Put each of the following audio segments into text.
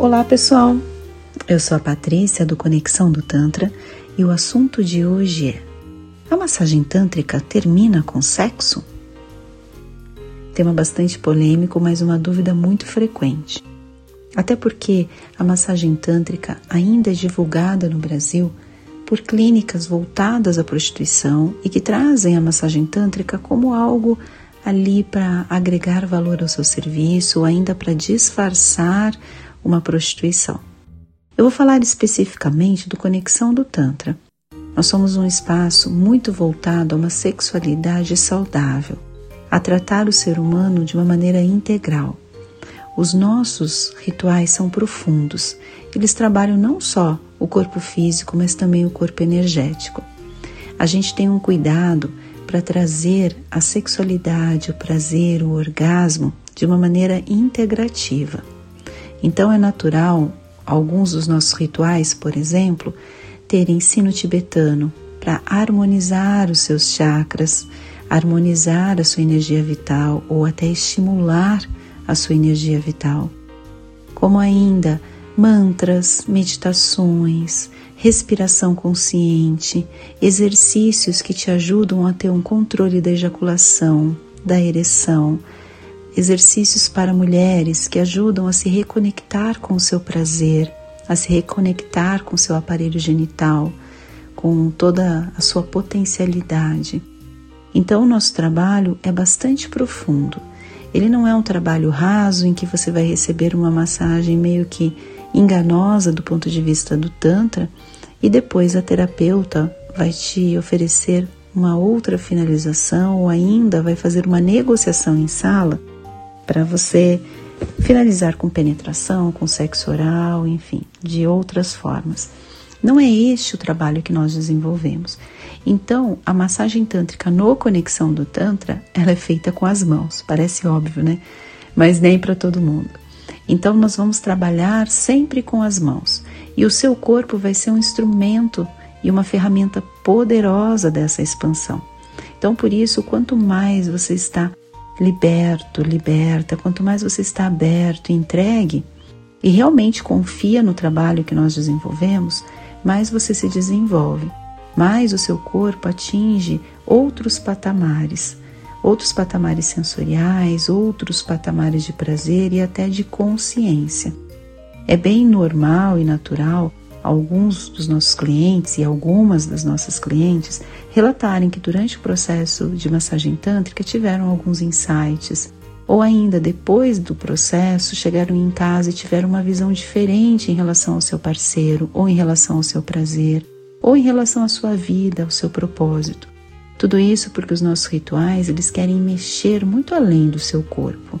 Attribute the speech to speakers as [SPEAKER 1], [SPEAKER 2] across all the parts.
[SPEAKER 1] Olá pessoal, eu sou a Patrícia do Conexão do Tantra e o assunto de hoje é: a massagem tântrica termina com sexo? Tema bastante polêmico, mas uma dúvida muito frequente. Até porque a massagem tântrica ainda é divulgada no Brasil por clínicas voltadas à prostituição e que trazem a massagem tântrica como algo ali para agregar valor ao seu serviço ou ainda para disfarçar uma prostituição. Eu vou falar especificamente do Conexão do Tantra. Nós somos um espaço muito voltado a uma sexualidade saudável, a tratar o ser humano de uma maneira integral. Os nossos rituais são profundos. Eles trabalham não só o corpo físico, mas também o corpo energético. A gente tem um cuidado para trazer a sexualidade, o prazer, o orgasmo de uma maneira integrativa. Então é natural alguns dos nossos rituais, por exemplo, terem sino tibetano para harmonizar os seus chakras, harmonizar a sua energia vital ou até estimular a sua energia vital. Como ainda mantras, meditações, respiração consciente, exercícios que te ajudam a ter um controle da ejaculação, da ereção, exercícios para mulheres que ajudam a se reconectar com o seu prazer, a se reconectar com o seu aparelho genital, com toda a sua potencialidade. Então, o nosso trabalho é bastante profundo. Ele não é um trabalho raso em que você vai receber uma massagem meio que enganosa do ponto de vista do Tantra e depois a terapeuta vai te oferecer uma outra finalização ou ainda vai fazer uma negociação em sala para você finalizar com penetração, com sexo oral, enfim, de outras formas. Não é este o trabalho que nós desenvolvemos. Então, a massagem tântrica no Conexão do Tantra, ela é feita com as mãos. Parece óbvio, né? Mas nem para todo mundo. Então, nós vamos trabalhar sempre com as mãos. E o seu corpo vai ser um instrumento e uma ferramenta poderosa dessa expansão. Então, por isso, quanto mais você está liberto, liberta, quanto mais você está aberto entregue e realmente confia no trabalho que nós desenvolvemos, mais você se desenvolve, mais o seu corpo atinge outros patamares, outros patamares sensoriais, outros patamares de prazer e até de consciência. É bem normal e natural alguns dos nossos clientes e algumas das nossas clientes relatarem que durante o processo de massagem tântrica tiveram alguns insights, ou ainda depois do processo chegaram em casa e tiveram uma visão diferente em relação ao seu parceiro, ou em relação ao seu prazer, ou em relação à sua vida, ao seu propósito. Tudo isso porque os nossos rituais, eles querem mexer muito além do seu corpo.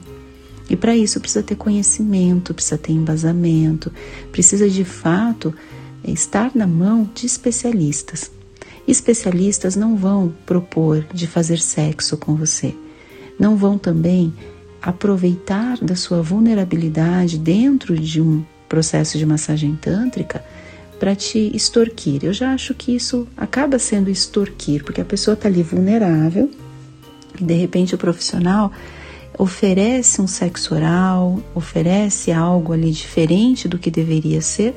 [SPEAKER 1] E para isso precisa ter conhecimento, precisa ter embasamento, precisa de fato estar na mão de especialistas. Especialistas não vão propor de fazer sexo com você, não vão também aproveitar da sua vulnerabilidade dentro de um processo de massagem tântrica para te extorquir. Eu já acho que isso acaba sendo extorquir, porque a pessoa está ali vulnerável e de repente o profissional oferece um sexo oral, oferece algo ali diferente do que deveria ser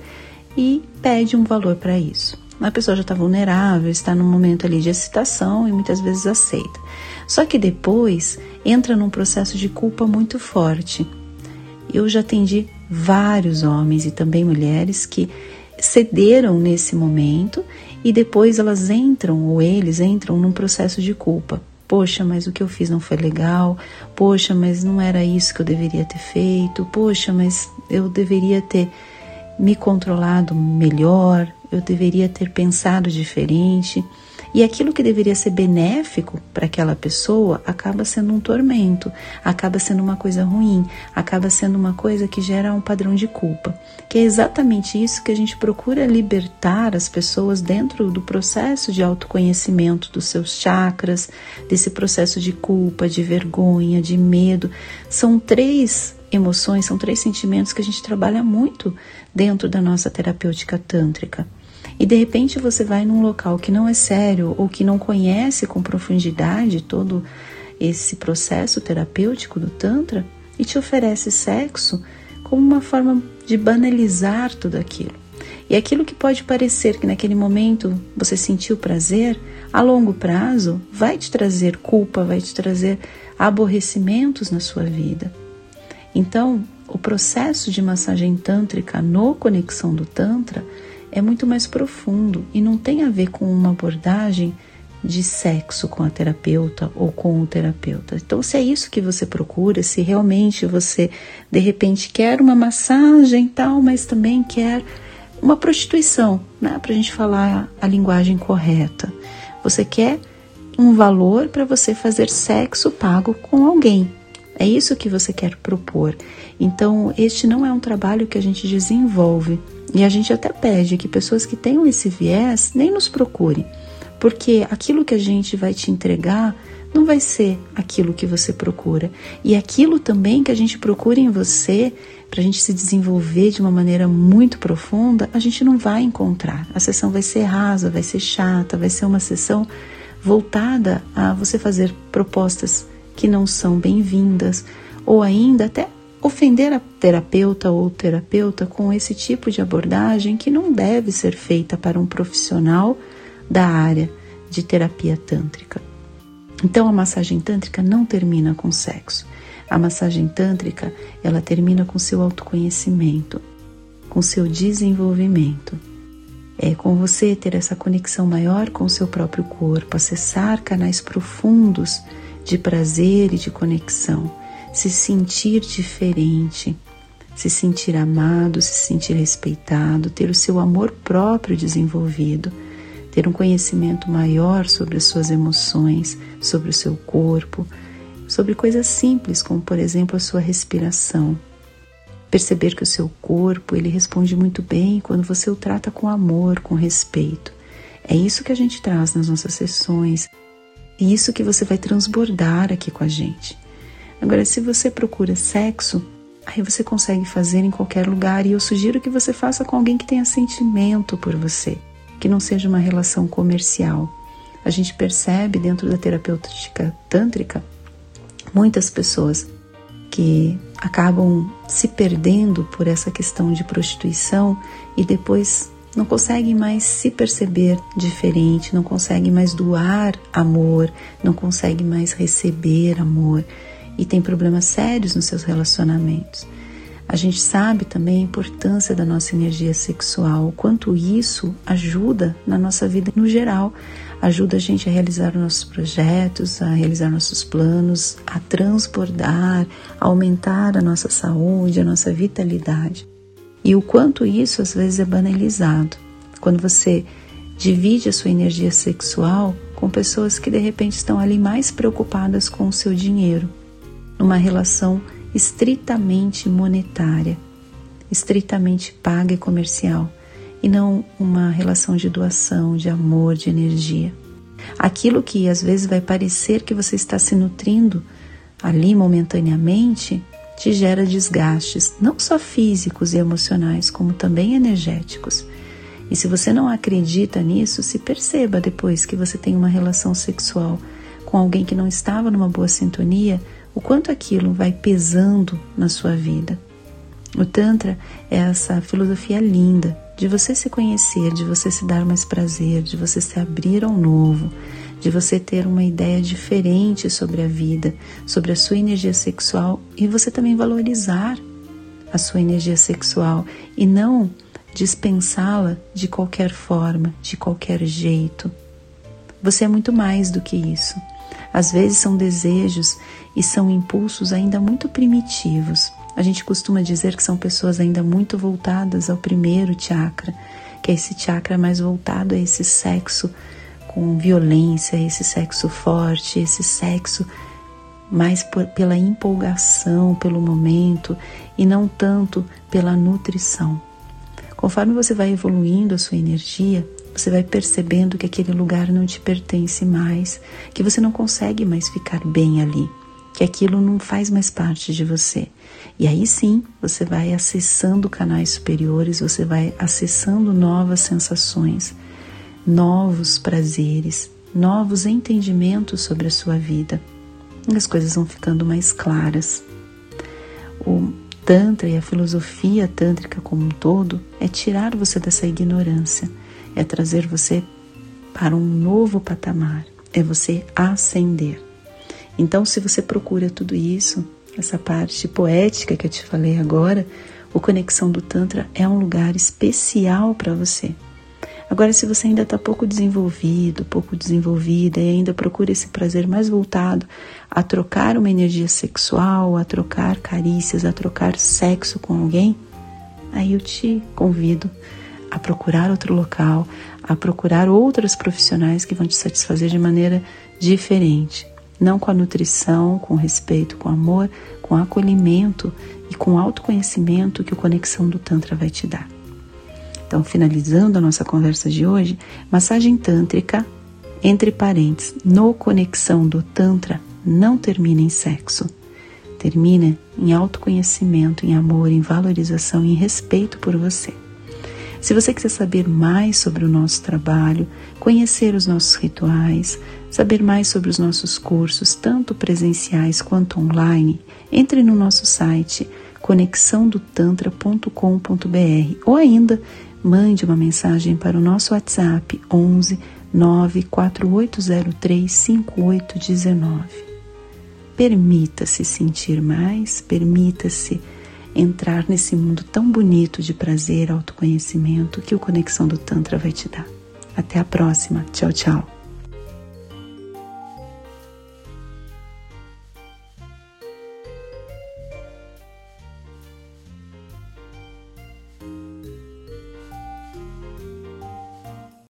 [SPEAKER 1] e pede um valor para isso. A pessoa já está vulnerável, está num momento ali de excitação e muitas vezes aceita. Só que depois entra num processo de culpa muito forte. Eu já atendi vários homens e também mulheres que cederam nesse momento e depois elas entram ou eles entram num processo de culpa. Poxa, mas o que eu fiz não foi legal. Poxa, mas não era isso que eu deveria ter feito. Poxa, mas eu deveria ter me controlado melhor, eu deveria ter pensado diferente. E aquilo que deveria ser benéfico para aquela pessoa acaba sendo um tormento, acaba sendo uma coisa ruim, acaba sendo uma coisa que gera um padrão de culpa. Que é exatamente isso que a gente procura libertar as pessoas dentro do processo de autoconhecimento dos seus chakras, desse processo de culpa, de vergonha, de medo. São três emoções, são três sentimentos que a gente trabalha muito dentro da nossa terapêutica tântrica e de repente você vai num local que não é sério ou que não conhece com profundidade todo esse processo terapêutico do Tantra e te oferece sexo como uma forma de banalizar tudo aquilo. E aquilo que pode parecer que naquele momento você sentiu prazer, a longo prazo vai te trazer culpa, vai te trazer aborrecimentos na sua vida. Então, o processo de massagem tântrica no Conexão do Tantra é muito mais profundo e não tem a ver com uma abordagem de sexo com a terapeuta ou com o terapeuta. Então, se é isso que você procura, se realmente você de repente quer uma massagem tal, mas também quer uma prostituição, né, para a gente falar a linguagem correta. Você quer um valor para você fazer sexo pago com alguém. É isso que você quer propor. Então, este não é um trabalho que a gente desenvolve. E a gente até pede que pessoas que tenham esse viés nem nos procurem porque aquilo que a gente vai te entregar não vai ser aquilo que você procura. E aquilo também que a gente procura em você, para a gente se desenvolver de uma maneira muito profunda, a gente não vai encontrar. A sessão vai ser rasa, vai ser chata, vai ser uma sessão voltada a você fazer propostas que não são bem-vindas, ou ainda até ofender a terapeuta ou terapeuta com esse tipo de abordagem que não deve ser feita para um profissional da área de terapia tântrica. Então a massagem tântrica não termina com sexo. A massagem tântrica, ela termina com seu autoconhecimento, com seu desenvolvimento. É com você ter essa conexão maior com o seu próprio corpo, acessar canais profundos de prazer e de conexão, se sentir diferente, se sentir amado, se sentir respeitado, ter o seu amor próprio desenvolvido ter um conhecimento maior sobre as suas emoções, sobre o seu corpo, sobre coisas simples, como por exemplo a sua respiração. Perceber que o seu corpo, ele responde muito bem quando você o trata com amor, com respeito. É isso que a gente traz nas nossas sessões. É isso que você vai transbordar aqui com a gente. Agora, se você procura sexo, aí você consegue fazer em qualquer lugar e eu sugiro que você faça com alguém que tenha sentimento por você que não seja uma relação comercial. A gente percebe dentro da terapêutica tântrica muitas pessoas que acabam se perdendo por essa questão de prostituição e depois não conseguem mais se perceber diferente, não conseguem mais doar amor, não conseguem mais receber amor e tem problemas sérios nos seus relacionamentos. A gente sabe também a importância da nossa energia sexual, o quanto isso ajuda na nossa vida no geral, ajuda a gente a realizar nossos projetos, a realizar nossos planos, a transbordar, a aumentar a nossa saúde, a nossa vitalidade. E o quanto isso às vezes é banalizado. Quando você divide a sua energia sexual com pessoas que de repente estão ali mais preocupadas com o seu dinheiro, numa relação estritamente monetária, estritamente paga e comercial, e não uma relação de doação, de amor, de energia. Aquilo que às vezes vai parecer que você está se nutrindo ali momentaneamente te gera desgastes, não só físicos e emocionais, como também energéticos. E se você não acredita nisso, se perceba depois que você tem uma relação sexual com alguém que não estava numa boa sintonia, o quanto aquilo vai pesando na sua vida. O Tantra é essa filosofia linda de você se conhecer, de você se dar mais prazer, de você se abrir ao novo, de você ter uma ideia diferente sobre a vida, sobre a sua energia sexual e você também valorizar a sua energia sexual e não dispensá-la de qualquer forma, de qualquer jeito. Você é muito mais do que isso. Às vezes são desejos e são impulsos ainda muito primitivos. A gente costuma dizer que são pessoas ainda muito voltadas ao primeiro chakra, que é esse chakra mais voltado a esse sexo com violência, esse sexo forte, esse sexo mais por, pela empolgação, pelo momento e não tanto pela nutrição. Conforme você vai evoluindo a sua energia, você vai percebendo que aquele lugar não te pertence mais, que você não consegue mais ficar bem ali, que aquilo não faz mais parte de você. E aí sim, você vai acessando canais superiores, você vai acessando novas sensações, novos prazeres, novos entendimentos sobre a sua vida. As coisas vão ficando mais claras. O Tantra e a filosofia tântrica como um todo é tirar você dessa ignorância, é trazer você para um novo patamar, é você ascender. Então, se você procura tudo isso, essa parte poética que eu te falei agora, o Conexão do Tantra é um lugar especial para você. Agora, se você ainda está pouco desenvolvido, pouco desenvolvida e ainda procura esse prazer mais voltado a trocar uma energia sexual, a trocar carícias, a trocar sexo com alguém, aí eu te convido a procurar outro local, a procurar outras profissionais que vão te satisfazer de maneira diferente. Não com a nutrição, com respeito, com amor, com acolhimento e com autoconhecimento que o Conexão do Tantra vai te dar. Então, finalizando a nossa conversa de hoje, massagem tântrica, entre parênteses, no Conexão do Tantra, não termina em sexo. Termina em autoconhecimento, em amor, em valorização, em respeito por você. Se você quiser saber mais sobre o nosso trabalho, conhecer os nossos rituais, saber mais sobre os nossos cursos, tanto presenciais quanto online, entre no nosso site conexãodotantra.com.br ou ainda mande uma mensagem para o nosso WhatsApp 11 94803 5819. Permita-se sentir mais, permita-se entrar nesse mundo tão bonito de prazer, autoconhecimento que o Conexão do Tantra vai te dar. Até a próxima. Tchau, tchau.